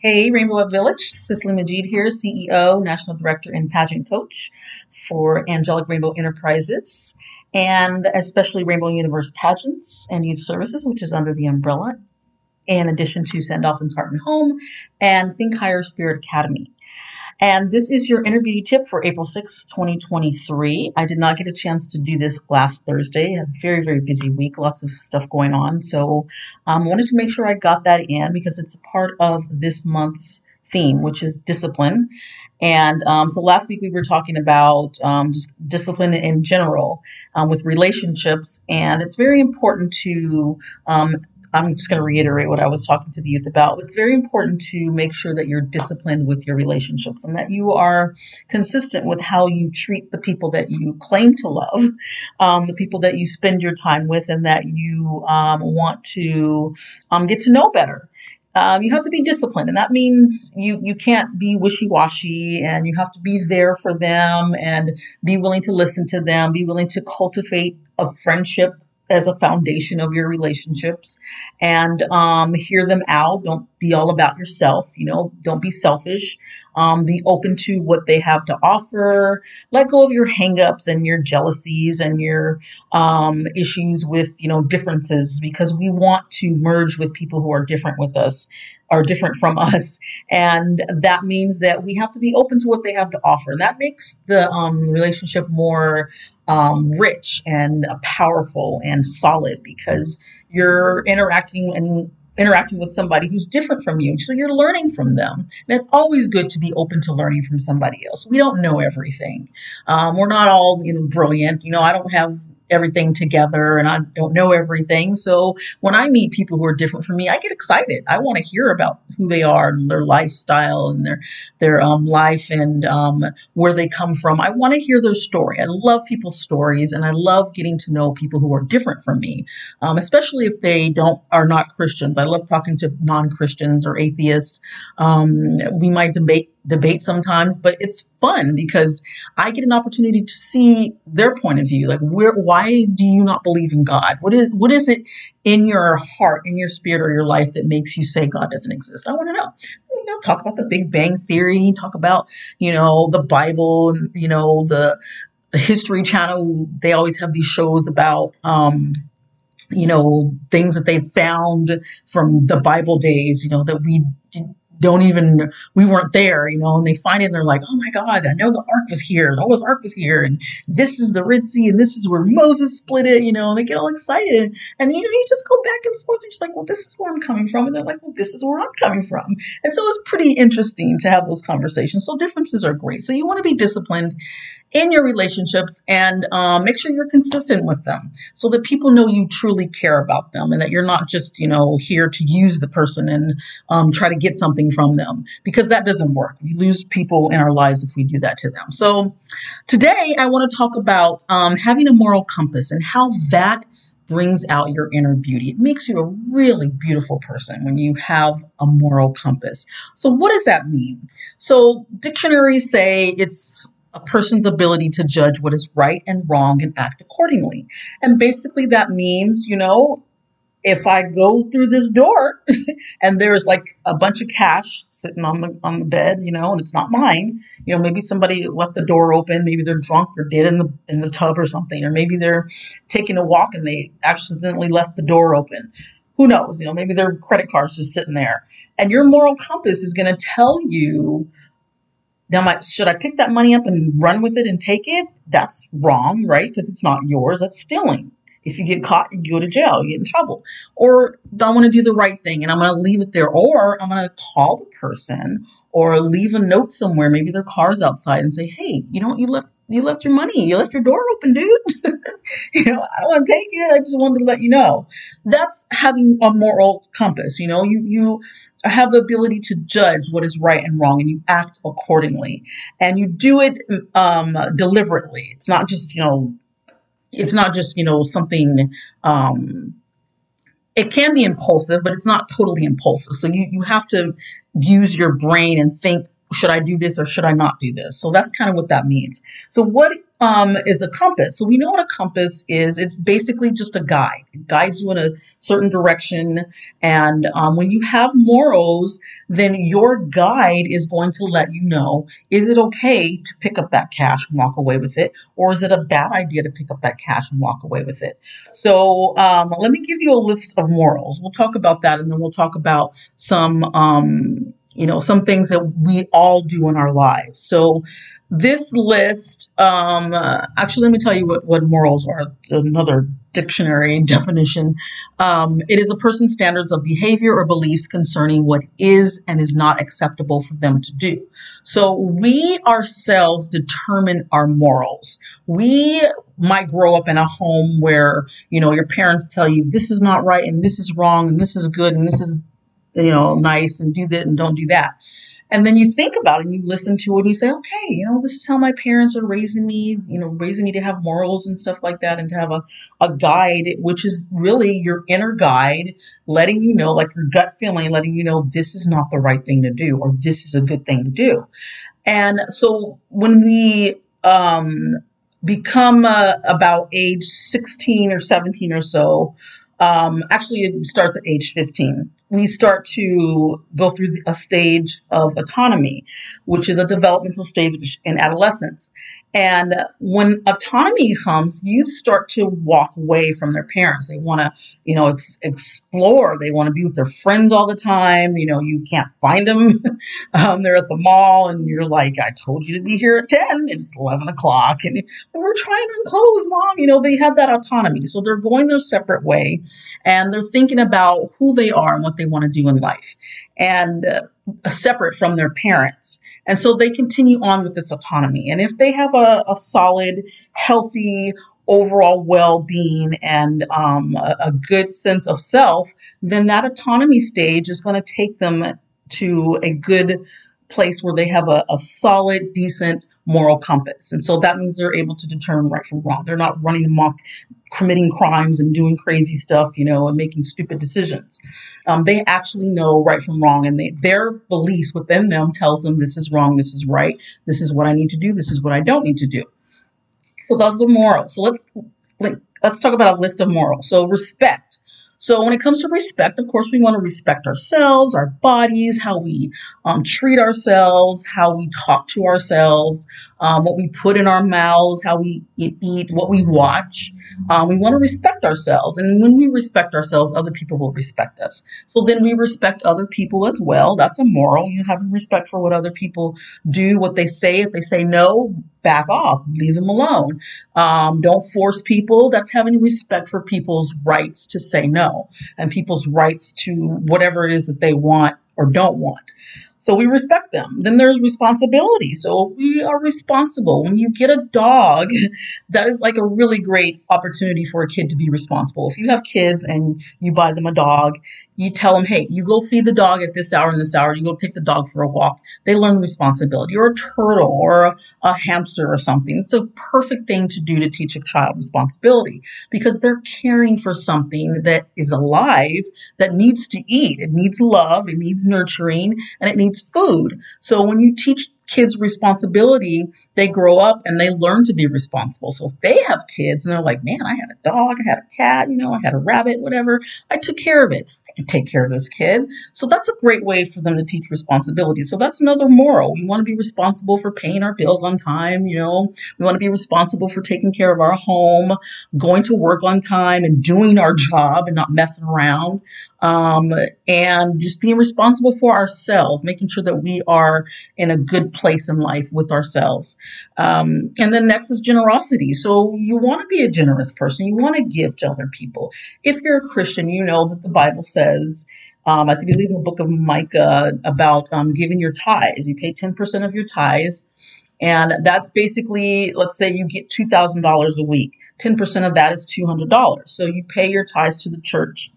Hey, Rainbow Up Village. Cicely Majid here, CEO, National Director, and Pageant Coach for Angelic Rainbow Enterprises, and especially Rainbow Universe Pageants and Youth Services, which is under the umbrella, in addition to Send Dolphins Heart and Home and Think Higher Spirit Academy. And this is your beauty tip for April 6, 2023. I did not get a chance to do this last Thursday. I had a very, very busy week, lots of stuff going on. So I um, wanted to make sure I got that in because it's a part of this month's theme, which is discipline. And um, so last week we were talking about um, just discipline in general um, with relationships, and it's very important to um, I'm just going to reiterate what I was talking to the youth about. It's very important to make sure that you're disciplined with your relationships and that you are consistent with how you treat the people that you claim to love, um, the people that you spend your time with, and that you um, want to um, get to know better. Um, you have to be disciplined, and that means you you can't be wishy washy, and you have to be there for them, and be willing to listen to them, be willing to cultivate a friendship as a foundation of your relationships and um, hear them out. Don't be all about yourself. You know, don't be selfish. Um, be open to what they have to offer. Let go of your hangups and your jealousies and your um, issues with, you know, differences because we want to merge with people who are different with us are different from us. And that means that we have to be open to what they have to offer. And that makes the um, relationship more um, rich and powerful and solid because you're interacting and interacting with somebody who's different from you. So you're learning from them. And it's always good to be open to learning from somebody else. We don't know everything. Um, we're not all, you know, brilliant. You know, I don't have everything together and I don't know everything. So when I meet people who are different from me, I get excited. I want to hear about who they are and their lifestyle and their their um, life and um, where they come from. I want to hear their story. I love people's stories and I love getting to know people who are different from me, um, especially if they don't are not Christians. I love talking to non Christians or atheists. Um, we might debate debate sometimes, but it's fun because I get an opportunity to see their point of view. Like, where, why do you not believe in God? What is, what is it in your heart, in your spirit, or your life that makes you say God doesn't exist? I want to know. You know, talk about the Big Bang Theory, talk about, you know, the Bible, and you know, the, the History Channel. They always have these shows about, um, you know, things that they found from the Bible days, you know, that we don't even we weren't there, you know, and they find it and they're like, oh my God, I know the ark was here, the Noah's ark was here, and this is the Red Sea, and this is where Moses split it, you know, and they get all excited. And you know, you just go back and forth and just like, well, this is where I'm coming from. And they're like, well, this is where I'm coming from. And so it's pretty interesting to have those conversations. So differences are great. So you want to be disciplined in your relationships and um, make sure you're consistent with them so that people know you truly care about them and that you're not just, you know, here to use the person and um, try to get something from them because that doesn't work. We lose people in our lives if we do that to them. So today I want to talk about um, having a moral compass and how that brings out your inner beauty. It makes you a really beautiful person when you have a moral compass. So what does that mean? So dictionaries say it's a person's ability to judge what is right and wrong and act accordingly. And basically, that means, you know, if I go through this door and there's like a bunch of cash sitting on the on the bed, you know, and it's not mine, you know, maybe somebody left the door open, maybe they're drunk or dead in the in the tub or something, or maybe they're taking a walk and they accidentally left the door open. Who knows? You know, maybe their credit card's just sitting there. And your moral compass is going to tell you now, my, should I pick that money up and run with it and take it? That's wrong, right? Because it's not yours. That's stealing. If you get caught, you go to jail, you get in trouble. Or I want to do the right thing and I'm going to leave it there. Or I'm going to call the person or leave a note somewhere. Maybe their car's outside and say, hey, you know what? You left, you left your money. You left your door open, dude. you know, I don't want to take it. I just wanted to let you know. That's having a moral compass. You know, you, you, have the ability to judge what is right and wrong and you act accordingly and you do it um, deliberately it's not just you know it's not just you know something um, it can be impulsive but it's not totally impulsive so you, you have to use your brain and think should I do this or should I not do this? So that's kind of what that means. So what um, is a compass? So we know what a compass is. It's basically just a guide. It guides you in a certain direction. And um, when you have morals, then your guide is going to let you know, is it okay to pick up that cash and walk away with it? Or is it a bad idea to pick up that cash and walk away with it? So um, let me give you a list of morals. We'll talk about that and then we'll talk about some um, you know, some things that we all do in our lives. So this list, um, uh, actually, let me tell you what, what morals are. Another dictionary definition. Um, it is a person's standards of behavior or beliefs concerning what is and is not acceptable for them to do. So we ourselves determine our morals. We might grow up in a home where, you know, your parents tell you this is not right and this is wrong and this is good and this is you know, nice and do that and don't do that. And then you think about it and you listen to it and you say, okay, you know, this is how my parents are raising me, you know, raising me to have morals and stuff like that and to have a, a guide, which is really your inner guide, letting you know, like your gut feeling, letting you know this is not the right thing to do or this is a good thing to do. And so when we um, become uh, about age 16 or 17 or so, um, actually, it starts at age 15 we start to go through a stage of autonomy, which is a developmental stage in adolescence. And when autonomy comes, youth start to walk away from their parents. They want to, you know, ex- explore. They want to be with their friends all the time. You know, you can't find them. um, they're at the mall, and you're like, "I told you to be here at ten. It's eleven o'clock, and we're trying to clothes, mom." You know, they have that autonomy, so they're going their separate way, and they're thinking about who they are and what they want to do in life, and uh, separate from their parents. And so they continue on with this autonomy. And if they have a, a solid, healthy, overall well-being and um, a, a good sense of self, then that autonomy stage is going to take them to a good place where they have a, a, solid, decent moral compass. And so that means they're able to determine right from wrong. They're not running amok, committing crimes and doing crazy stuff, you know, and making stupid decisions. Um, they actually know right from wrong, and they, their beliefs within them tells them this is wrong, this is right, this is what I need to do, this is what I don't need to do. So those are morals. So let's like, let's talk about a list of morals. So respect. So when it comes to respect, of course, we want to respect ourselves, our bodies, how we um, treat ourselves, how we talk to ourselves, um, what we put in our mouths, how we eat, what we watch. Um, we want to respect ourselves. And when we respect ourselves, other people will respect us. So then we respect other people as well. That's a moral. You have respect for what other people do, what they say. If they say no, back off, leave them alone. Um, don't force people. That's having respect for people's rights to say no and people's rights to whatever it is that they want or don't want. So we respect them. Then there's responsibility. So we are responsible. When you get a dog, that is like a really great opportunity for a kid to be responsible. If you have kids and you buy them a dog, you tell them, hey, you go feed the dog at this hour and this hour, you go take the dog for a walk. They learn responsibility. Or a turtle or a, a hamster or something. It's a perfect thing to do to teach a child responsibility because they're caring for something that is alive that needs to eat. It needs love, it needs nurturing, and it needs food. So when you teach kids responsibility, they grow up and they learn to be responsible. So if they have kids and they're like, man, I had a dog, I had a cat, you know, I had a rabbit, whatever, I took care of it. I can take care of this kid. So that's a great way for them to teach responsibility. So that's another moral. We want to be responsible for paying our bills on time, you know, we want to be responsible for taking care of our home, going to work on time and doing our job and not messing around. Um, and just being responsible for ourselves, making sure that we are in a good place in life with ourselves. Um, and then next is generosity. So you want to be a generous person. You want to give to other people. If you're a Christian, you know that the Bible says, um, I think believe in the book of Micah about um, giving your tithes. You pay 10% of your tithes. And that's basically, let's say you get $2,000 a week. 10% of that is $200. So you pay your tithes to the church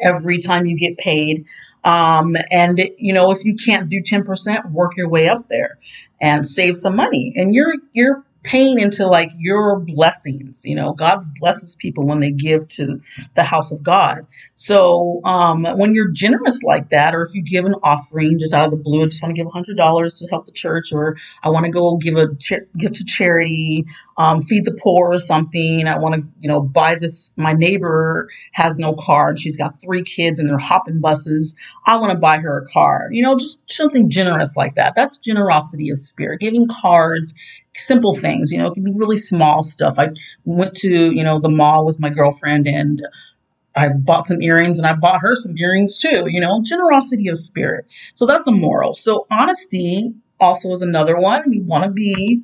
every time you get paid. Um, and you know, if you can't do 10%, work your way up there and save some money. And you're, you're paying into like your blessings. You know, God blesses people when they give to the house of God. So um, when you're generous like that, or if you give an offering just out of the blue, I just want to give hundred dollars to help the church, or I want to go give a ch- to charity, um, feed the poor or something. I want to, you know, buy this. My neighbor has no car and she's got three kids and they're hopping buses. I want to buy her a car. You know, just something generous like that. That's generosity of spirit. Giving cards simple things, you know, it can be really small stuff. I went to, you know, the mall with my girlfriend and I bought some earrings and I bought her some earrings too, you know, generosity of spirit. So that's a moral. So honesty also is another one. We want to be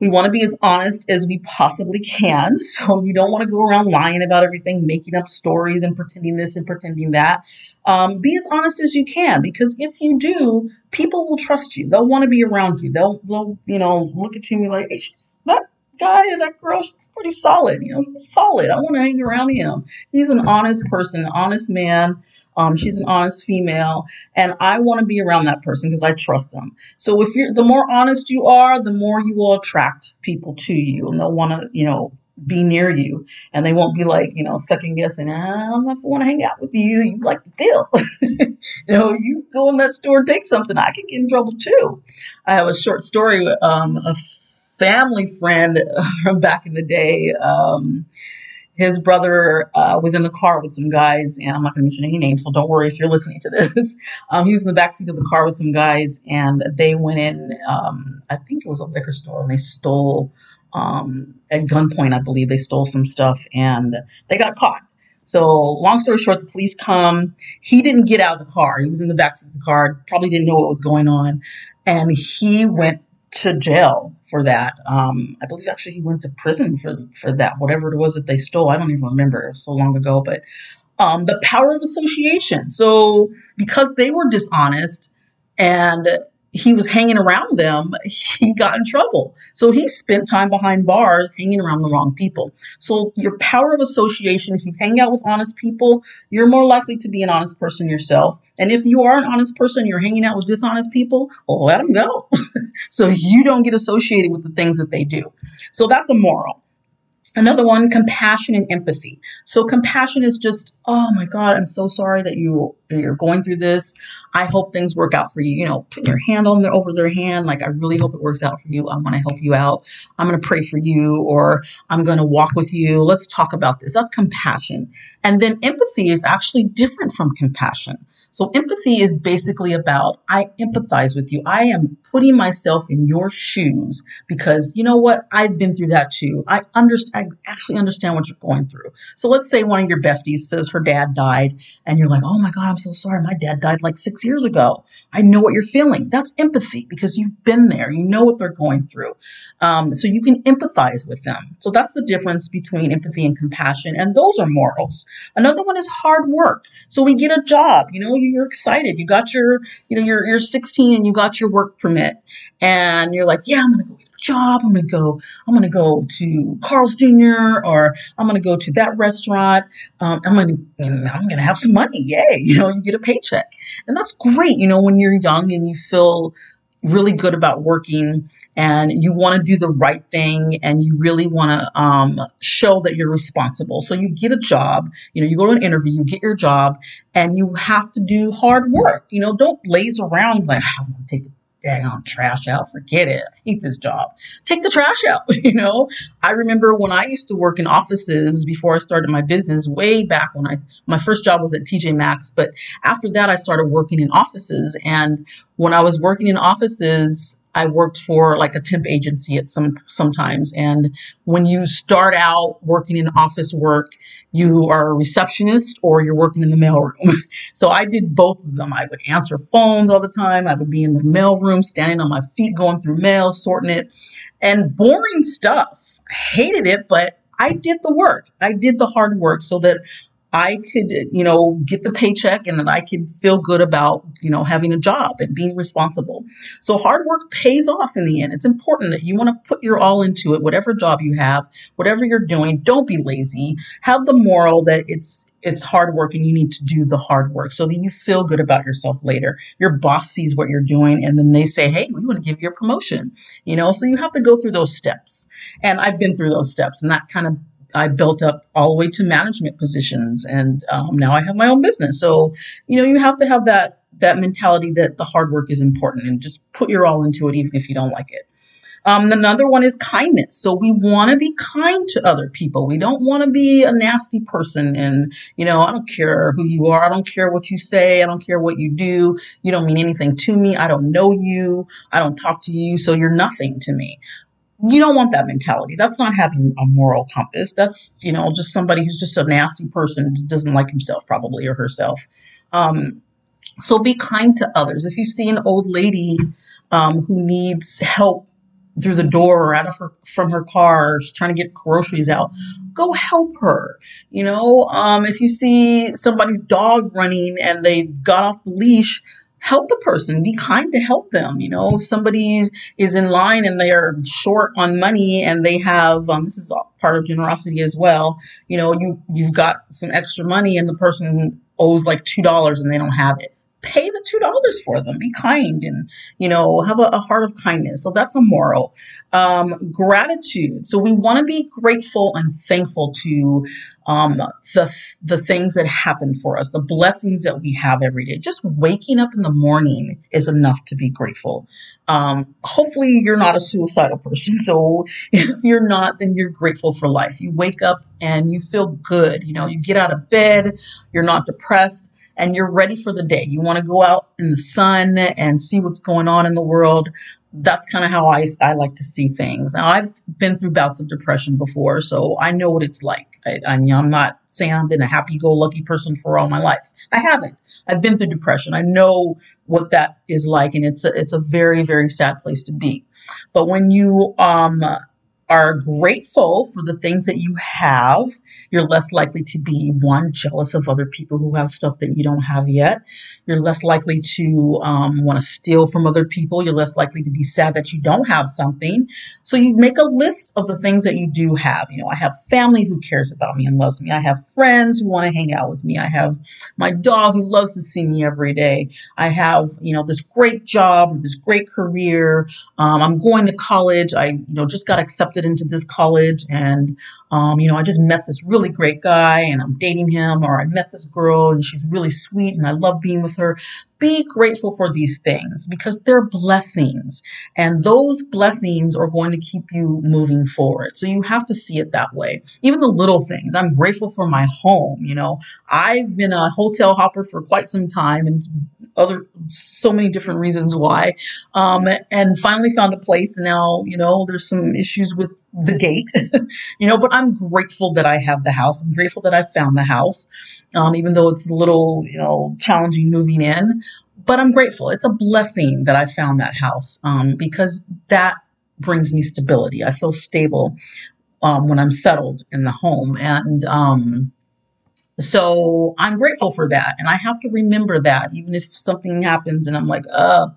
we want to be as honest as we possibly can. So you don't want to go around lying about everything, making up stories and pretending this and pretending that. Um, be as honest as you can because if you do, people will trust you. They'll want to be around you. They'll, they'll you know, look at you and be like, hey, that guy, that girl, she's pretty solid. You know, solid. I want to hang around him. He's an honest person, an honest man. Um, she's an honest female, and I want to be around that person because I trust them. So if you're the more honest you are, the more you will attract people to you, and they'll want to, you know, be near you, and they won't be like, you know, second guessing. I don't know if I want to hang out with you. You like to steal. you know, you go in that store and take something. I could get in trouble too. I have a short story. Um, a family friend from back in the day. Um, his brother uh, was in the car with some guys, and I'm not going to mention any names, so don't worry if you're listening to this. Um, he was in the backseat of the car with some guys, and they went in. Um, I think it was a liquor store, and they stole um, at gunpoint. I believe they stole some stuff, and they got caught. So, long story short, the police come. He didn't get out of the car. He was in the backseat of the car. Probably didn't know what was going on, and he went to jail for that. Um, I believe actually he went to prison for for that, whatever it was that they stole. I don't even remember. so long ago, but um, the power of association. So because they were dishonest and he was hanging around them, he got in trouble. So he spent time behind bars hanging around the wrong people. So your power of association, if you hang out with honest people, you're more likely to be an honest person yourself. And if you are an honest person, you're hanging out with dishonest people, well, let them go. so you don't get associated with the things that they do. So that's a moral. Another one, compassion and empathy. So compassion is just, oh my God, I'm so sorry that you you're going through this. I hope things work out for you. You know, put your hand on their over their hand, like I really hope it works out for you. I want to help you out. I'm going to pray for you, or I'm going to walk with you. Let's talk about this. That's compassion. And then empathy is actually different from compassion. So empathy is basically about I empathize with you. I am putting myself in your shoes because you know what? I've been through that too. I understand I actually understand what you're going through. So let's say one of your besties says her dad died and you're like, "Oh my god, I'm so sorry. My dad died like 6 years ago." I know what you're feeling. That's empathy because you've been there. You know what they're going through. Um, so you can empathize with them. So that's the difference between empathy and compassion and those are morals. Another one is hard work. So we get a job, you know, you're excited. You got your, you know, you're, you're 16 and you got your work permit and you're like, yeah, I'm going to go get a job. I'm going to go, I'm going to go to Carl's Jr. or I'm going to go to that restaurant. Um, I'm going to, I'm going to have some money. Yay. You know, you get a paycheck and that's great. You know, when you're young and you feel really good about working and you want to do the right thing and you really want to um, show that you're responsible. So you get a job, you know, you go to an interview, you get your job, and you have to do hard work. You know, don't laze around like, I'm going to take on trash out. Forget it. I hate this job. Take the trash out. You know, I remember when I used to work in offices before I started my business way back when I, my first job was at TJ Maxx. But after that, I started working in offices. And when I was working in offices, I worked for like a temp agency at some sometimes. And when you start out working in office work, you are a receptionist or you're working in the mailroom. so I did both of them. I would answer phones all the time. I would be in the mailroom, standing on my feet, going through mail, sorting it, and boring stuff. I hated it, but I did the work. I did the hard work so that I could, you know, get the paycheck and that I could feel good about, you know, having a job and being responsible. So hard work pays off in the end. It's important that you want to put your all into it, whatever job you have, whatever you're doing. Don't be lazy. Have the moral that it's it's hard work and you need to do the hard work so that you feel good about yourself later. Your boss sees what you're doing and then they say, Hey, we want to give you a promotion, you know, so you have to go through those steps. And I've been through those steps and that kind of I built up all the way to management positions, and um, now I have my own business. So, you know, you have to have that that mentality that the hard work is important, and just put your all into it, even if you don't like it. Um, another one is kindness. So we want to be kind to other people. We don't want to be a nasty person. And, you know, I don't care who you are. I don't care what you say. I don't care what you do. You don't mean anything to me. I don't know you. I don't talk to you. So you're nothing to me. You don't want that mentality. That's not having a moral compass. That's, you know, just somebody who's just a nasty person, doesn't like himself probably or herself. Um, so be kind to others. If you see an old lady um, who needs help through the door or out of her from her car trying to get groceries out go help her you know um, if you see somebody's dog running and they got off the leash help the person be kind to help them you know. If somebody is in line and they are short on money and they have um, this is part of generosity as well you know you you've got some extra money and the person owes like two dollars and they don't have it pay the two dollars for them. Be kind and you know have a, a heart of kindness. So that's a moral. Um, gratitude. So we want to be grateful and thankful to um, the the things that happen for us, the blessings that we have every day. Just waking up in the morning is enough to be grateful. Um, hopefully, you're not a suicidal person. So if you're not, then you're grateful for life. You wake up and you feel good. You know, you get out of bed. You're not depressed and you're ready for the day. You want to go out in the sun and see what's going on in the world. That's kind of how I, I like to see things. Now, I've been through bouts of depression before, so I know what it's like. I, I mean, I'm not saying I've been a happy go lucky person for all my life. I haven't. I've been through depression. I know what that is like, and it's a, it's a very, very sad place to be. But when you um, are grateful for the things that you have, you're less likely to be one jealous of other people who have stuff that you don't have yet. You're less likely to um, want to steal from other people. You're less likely to be sad that you don't have something. So you make a list of the things that you do have. You know, I have family who cares about me and loves me. I have friends who want to hang out with me. I have my dog who loves to see me every day. I have, you know, this great job, this great career. Um, I'm going to college. I, you know, just got accepted accepted into this college and um, you know i just met this really great guy and i'm dating him or i met this girl and she's really sweet and i love being with her be grateful for these things because they're blessings. And those blessings are going to keep you moving forward. So you have to see it that way. Even the little things. I'm grateful for my home you know. I've been a hotel hopper for quite some time and other so many different reasons why. Um, and finally found a place now you know there's some issues with the gate you know but i'm grateful that i have the house. I'm grateful that i found the house. Um, even though it's a little you know challenging moving in but i'm grateful. It's a blessing that i found that house um, because that brings me stability. I feel stable um, when i'm settled in the home. And um, so I'm grateful for that. And I have to remember that even if something happens and I'm like, uh,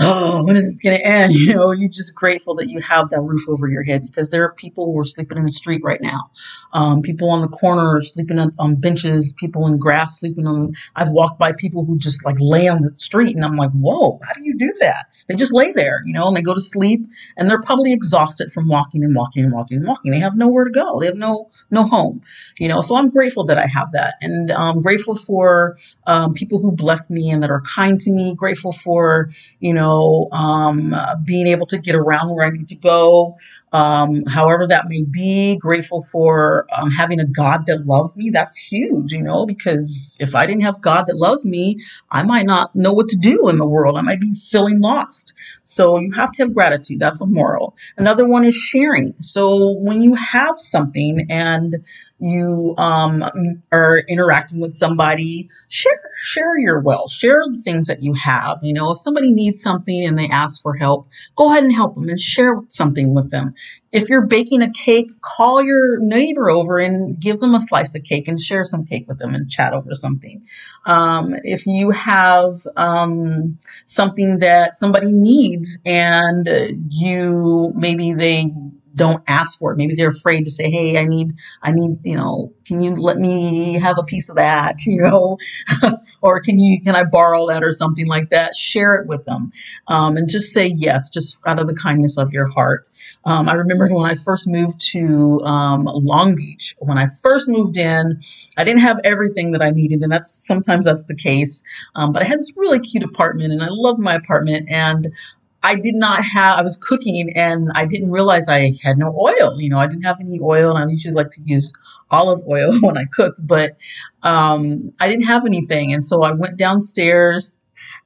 oh, when is this going to end? You know, you're just grateful that you have that roof over your head because there are people who are sleeping in the street right now. Um, people on the corner sleeping on, on, benches, people in grass sleeping on. I've walked by people who just like lay on the street and I'm like, whoa, how do you do that? They just lay there, you know, and they go to sleep and they're probably exhausted from walking and walking and walking and walking. They have nowhere to go. They have no, no home, you know, so I'm grateful that I have that and I'm grateful for um, people who bless me and that are kind to me, grateful for, you know, know, um, uh, being able to get around where I need to go, um, however that may be. Grateful for um, having a God that loves me. That's huge, you know, because if I didn't have God that loves me, I might not know what to do in the world. I might be feeling lost. So you have to have gratitude. That's a moral. Another one is sharing. So when you have something and you um, are interacting with somebody, share share your wealth, share the things that you have. You know, if somebody needs something and they ask for help, go ahead and help them and share something with them. If you're baking a cake, call your neighbor over and give them a slice of cake and share some cake with them and chat over something. Um, if you have um, something that somebody needs and you maybe they don't ask for it. Maybe they're afraid to say, "Hey, I need, I need, you know, can you let me have a piece of that?" You know, or can you, can I borrow that or something like that? Share it with them, um, and just say yes, just out of the kindness of your heart. Um, I remember when I first moved to um, Long Beach. When I first moved in, I didn't have everything that I needed, and that's sometimes that's the case. Um, but I had this really cute apartment, and I loved my apartment, and I did not have, I was cooking and I didn't realize I had no oil. You know, I didn't have any oil and I usually like to use olive oil when I cook, but um, I didn't have anything. And so I went downstairs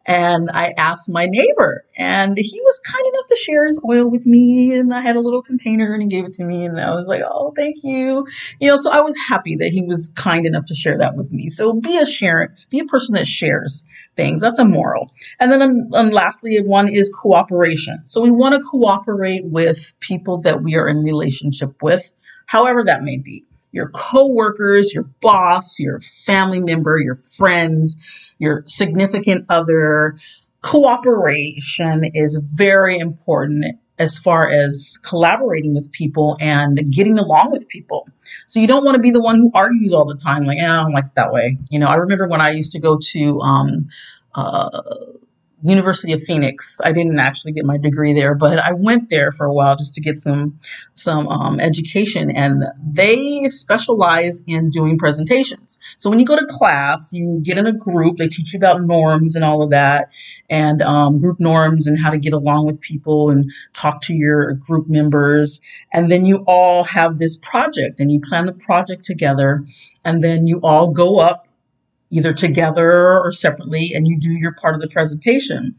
and I asked my neighbor, and he was kind enough to share his oil with me. And I had a little container, and he gave it to me, and I was like, "Oh, thank you," you know. So I was happy that he was kind enough to share that with me. So be a share, be a person that shares things. That's a moral. And then, um, um lastly, one is cooperation. So we want to cooperate with people that we are in relationship with, however that may be your coworkers, your boss, your family member, your friends, your significant other. Cooperation is very important as far as collaborating with people and getting along with people. So you don't want to be the one who argues all the time, like, eh, I don't like it that way. You know, I remember when I used to go to um, uh, University of Phoenix. I didn't actually get my degree there, but I went there for a while just to get some some um, education. And they specialize in doing presentations. So when you go to class, you get in a group. They teach you about norms and all of that, and um, group norms and how to get along with people and talk to your group members. And then you all have this project, and you plan the project together. And then you all go up either together or separately, and you do your part of the presentation.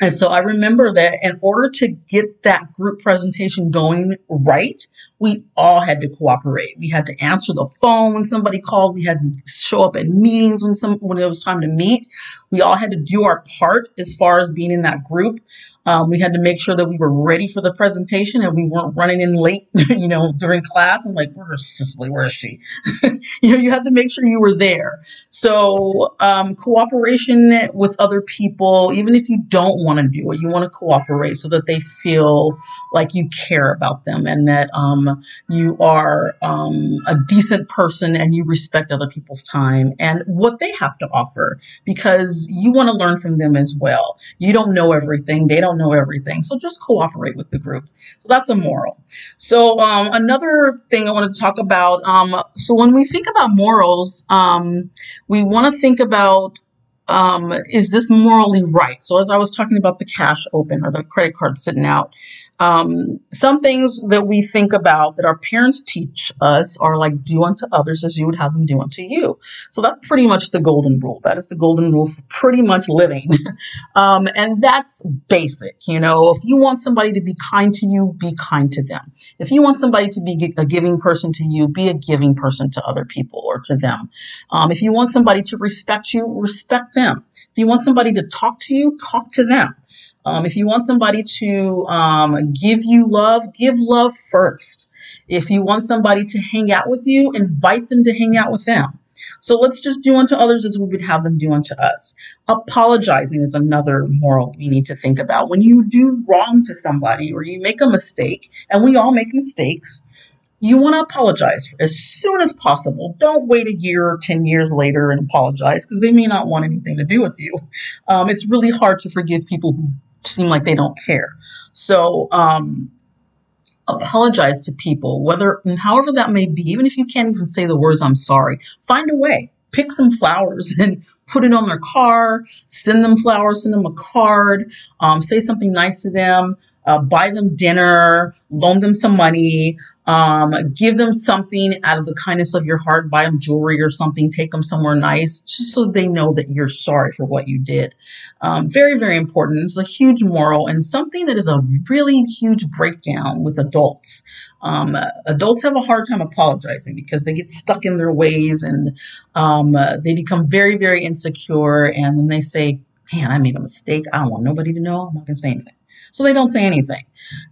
And so I remember that in order to get that group presentation going right, we all had to cooperate. We had to answer the phone when somebody called. We had to show up at meetings when some when it was time to meet. We all had to do our part as far as being in that group. Um, we had to make sure that we were ready for the presentation and we weren't running in late, you know, during class and like, where's Cicely? Where is she? you know, you had to make sure you were there. So, um, cooperation with other people, even if you don't want to do it, you want to cooperate so that they feel like you care about them and that um, you are um, a decent person and you respect other people's time and what they have to offer because you want to learn from them as well. You don't know everything. They don't know everything. So just cooperate with the group. So that's a moral. So um, another thing I want to talk about. Um, so when we think about morals, um, we want to think about um, is this morally right? So as I was talking about the cash open or the credit card sitting out, um, some things that we think about that our parents teach us are like do unto others as you would have them do unto you. So that's pretty much the golden rule. That is the golden rule for pretty much living. um, and that's basic. You know, if you want somebody to be kind to you, be kind to them. If you want somebody to be a giving person to you, be a giving person to other people or to them. Um, if you want somebody to respect you, respect them. If you want somebody to talk to you, talk to them. Um, if you want somebody to um, give you love, give love first. If you want somebody to hang out with you, invite them to hang out with them. So let's just do unto others as we would have them do unto us. Apologizing is another moral we need to think about. When you do wrong to somebody or you make a mistake, and we all make mistakes, you want to apologize as soon as possible. Don't wait a year or 10 years later and apologize because they may not want anything to do with you. Um, it's really hard to forgive people who seem like they don't care. So, um, apologize to people, whether, however that may be, even if you can't even say the words, I'm sorry, find a way. Pick some flowers and put it on their car, send them flowers, send them a card, um, say something nice to them, uh, buy them dinner, loan them some money, um, give them something out of the kindness of your heart, buy them jewelry or something, take them somewhere nice, just so they know that you're sorry for what you did. Um, very, very important. It's a huge moral and something that is a really huge breakdown with adults. Um, adults have a hard time apologizing because they get stuck in their ways and um, uh, they become very, very insecure. And then they say, Man, I made a mistake. I don't want nobody to know. I'm not going to say anything. So they don't say anything.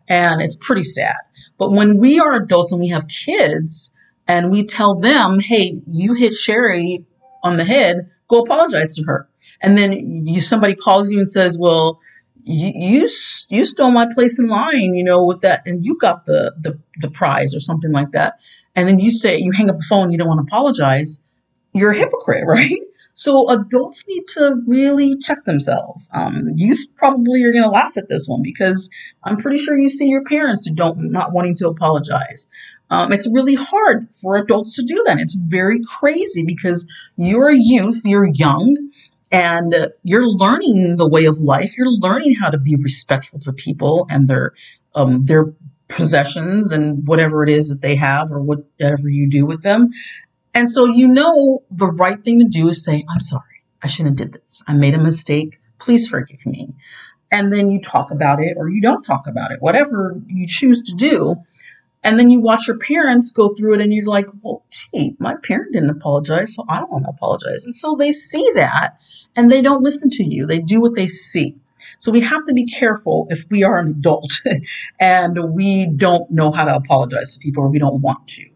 And it's pretty sad. But when we are adults and we have kids and we tell them, hey, you hit Sherry on the head, go apologize to her. And then you somebody calls you and says, well, you, you you stole my place in line, you know, with that, and you got the the the prize or something like that, and then you say you hang up the phone, you don't want to apologize, you're a hypocrite, right? So adults need to really check themselves. Um, youth probably are going to laugh at this one because I'm pretty sure you see your parents who don't not wanting to apologize. Um, it's really hard for adults to do that. It's very crazy because you're a youth, you're young, and you're learning the way of life. You're learning how to be respectful to people and their um, their possessions and whatever it is that they have or whatever you do with them. And so you know the right thing to do is say, I'm sorry. I shouldn't have did this. I made a mistake. Please forgive me. And then you talk about it or you don't talk about it, whatever you choose to do. And then you watch your parents go through it and you're like, well, gee, my parent didn't apologize, so I don't want to apologize. And so they see that and they don't listen to you. They do what they see. So we have to be careful if we are an adult and we don't know how to apologize to people or we don't want to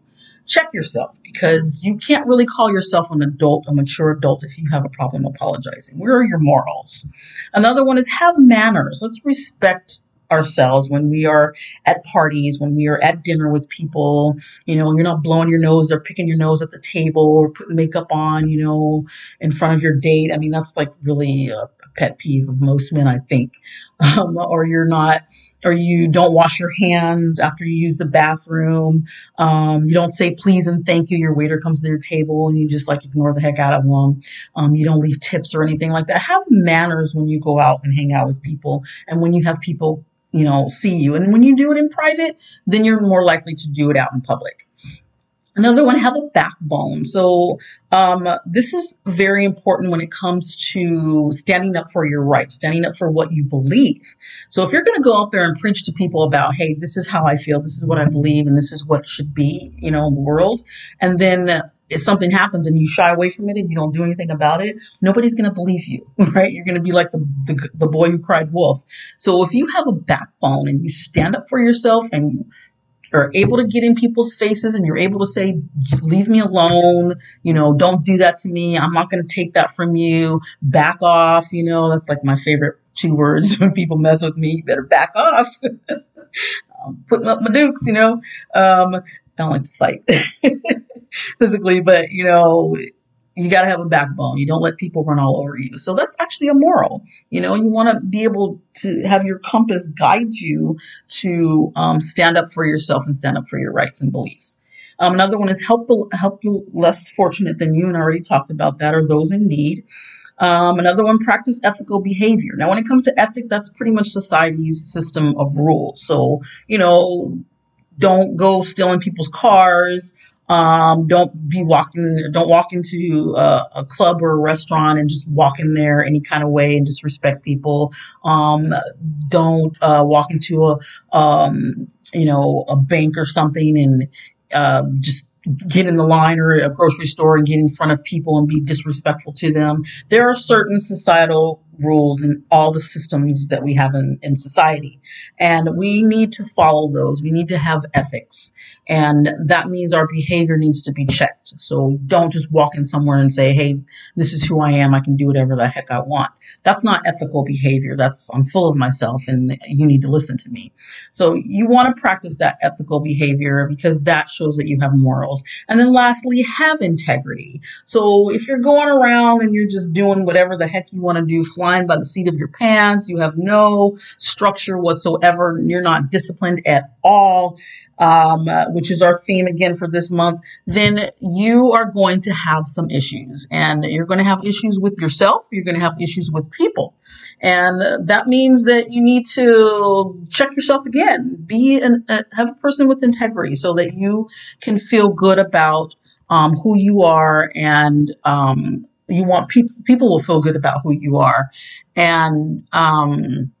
check yourself because you can't really call yourself an adult, a mature adult, if you have a problem apologizing. Where are your morals? Another one is have manners. Let's respect ourselves when we are at parties, when we are at dinner with people. You know, you're not blowing your nose or picking your nose at the table or putting makeup on, you know, in front of your date. I mean, that's like really a pet peeve of most men, I think. Um, or you're not or you don't wash your hands after you use the bathroom. Um, you don't say please and thank you. Your waiter comes to your table and you just like ignore the heck out of them. Um, you don't leave tips or anything like that. Have manners when you go out and hang out with people and when you have people, you know, see you. And when you do it in private, then you're more likely to do it out in public. Another one, have a backbone. So um, this is very important when it comes to standing up for your rights, standing up for what you believe. So if you're going to go out there and preach to people about, hey, this is how I feel, this is what I believe, and this is what should be, you know, in the world, and then if something happens and you shy away from it and you don't do anything about it, nobody's going to believe you, right? You're going to be like the, the, the boy who cried wolf. So if you have a backbone and you stand up for yourself and you are able to get in people's faces and you're able to say, leave me alone, you know, don't do that to me. I'm not going to take that from you. Back off. You know, that's like my favorite two words when people mess with me. You better back off. I'm putting up my dukes, you know. Um, I don't like to fight physically, but you know, you got to have a backbone. You don't let people run all over you. So that's actually a moral. You know, you want to be able to have your compass guide you to um, stand up for yourself and stand up for your rights and beliefs. Um, another one is help the help the less fortunate than you, and I already talked about that, or those in need. Um, another one, practice ethical behavior. Now, when it comes to ethic, that's pretty much society's system of rules. So, you know, don't go stealing people's cars. Um, don't be walking, don't walk into a, a, club or a restaurant and just walk in there any kind of way and disrespect people. Um, don't, uh, walk into a, um, you know, a bank or something and, uh, just get in the line or a grocery store and get in front of people and be disrespectful to them. There are certain societal rules in all the systems that we have in, in society. And we need to follow those. We need to have ethics. And that means our behavior needs to be checked. So don't just walk in somewhere and say, Hey, this is who I am. I can do whatever the heck I want. That's not ethical behavior. That's, I'm full of myself and you need to listen to me. So you want to practice that ethical behavior because that shows that you have morals. And then lastly, have integrity. So if you're going around and you're just doing whatever the heck you want to do, flying by the seat of your pants, you have no structure whatsoever, you're not disciplined at all, um, uh, which is our theme again for this month, then you are going to have some issues. And you're going to have issues with yourself, you're going to have issues with people. And that means that you need to check yourself again. Be an, uh, have a person with integrity so that you can feel good about um, who you are and um, you want people people will feel good about who you are. And um,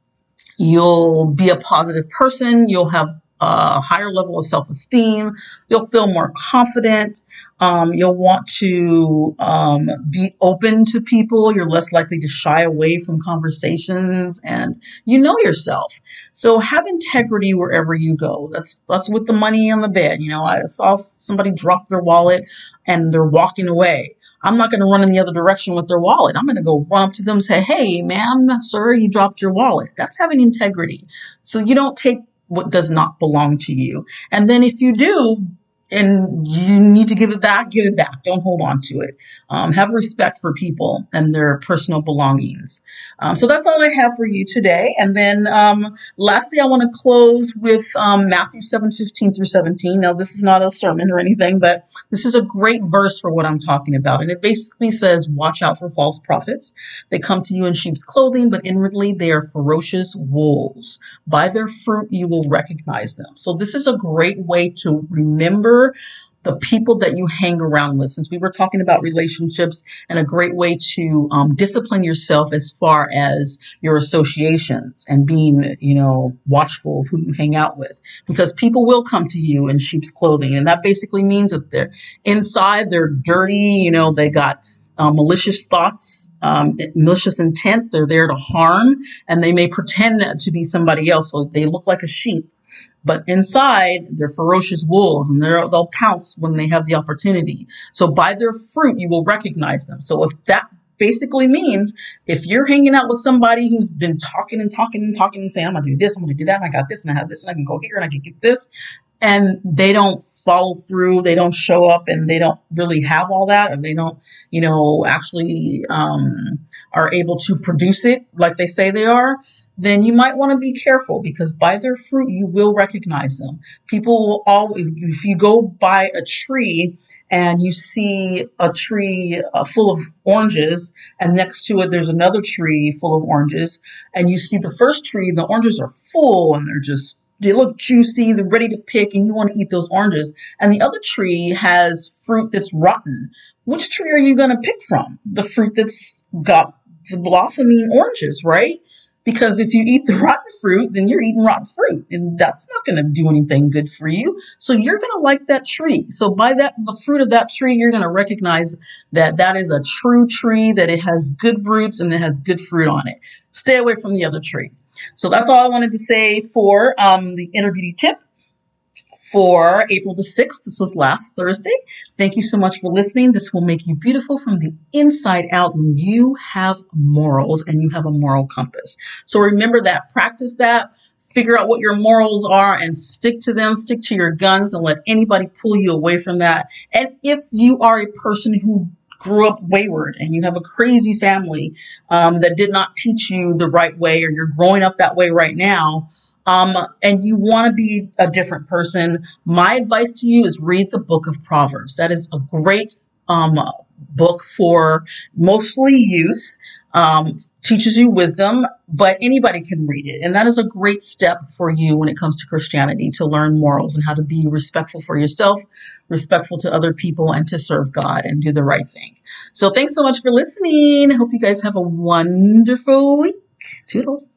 you'll be a positive person. You'll have a higher level of self esteem. You'll feel more confident. Um, you'll want to um, be open to people. You're less likely to shy away from conversations, and you know yourself. So have integrity wherever you go. That's that's with the money on the bed. You know, I saw somebody drop their wallet and they're walking away. I'm not going to run in the other direction with their wallet. I'm going to go run up to them and say, "Hey, ma'am, sir, you dropped your wallet." That's having integrity. So you don't take what does not belong to you. And then if you do, and you need to give it back, give it back. Don't hold on to it. Um, have respect for people and their personal belongings. Um, so that's all I have for you today. And then um, lastly, I want to close with um, Matthew 7 15 through 17. Now, this is not a sermon or anything, but this is a great verse for what I'm talking about. And it basically says, Watch out for false prophets. They come to you in sheep's clothing, but inwardly they are ferocious wolves. By their fruit you will recognize them. So this is a great way to remember the people that you hang around with. Since we were talking about relationships and a great way to um, discipline yourself as far as your associations and being, you know, watchful of who you hang out with, because people will come to you in sheep's clothing, and that basically means that they're inside, they're dirty, you know, they got uh, malicious thoughts, um, malicious intent. They're there to harm, and they may pretend to be somebody else. So they look like a sheep, but inside, they're ferocious wolves and they'll pounce when they have the opportunity. So by their fruit, you will recognize them. So if that basically means if you're hanging out with somebody who's been talking and talking and talking and saying, I'm to do this, I'm to do that, and I got this, and I have this, and I can go here, and I can get this, and they don't follow through, they don't show up, and they don't really have all that, and they don't, you know, actually um, are able to produce it like they say they are, then you might want to be careful because by their fruit you will recognize them. People will always, if you go by a tree and you see a tree uh, full of oranges and next to it there's another tree full of oranges and you see the first tree, the oranges are full and they're just they look juicy, they're ready to pick, and you want to eat those oranges. And the other tree has fruit that's rotten. Which tree are you going to pick from? The fruit that's got the blossoming oranges, right? Because if you eat the rotten fruit, then you're eating rotten fruit, and that's not going to do anything good for you. So you're going to like that tree. So by that, the fruit of that tree, you're going to recognize that that is a true tree, that it has good roots and it has good fruit on it. Stay away from the other tree. So that's all I wanted to say for um, the inner beauty tip for April the 6th. This was last Thursday. Thank you so much for listening. This will make you beautiful from the inside out when you have morals and you have a moral compass. So remember that, practice that, figure out what your morals are and stick to them, stick to your guns. Don't let anybody pull you away from that. And if you are a person who grew up wayward and you have a crazy family um, that did not teach you the right way or you're growing up that way right now, um, and you want to be a different person, my advice to you is read the book of Proverbs. That is a great um, book for mostly youth. Um, teaches you wisdom, but anybody can read it. And that is a great step for you when it comes to Christianity to learn morals and how to be respectful for yourself, respectful to other people, and to serve God and do the right thing. So thanks so much for listening. I hope you guys have a wonderful week. Toodles.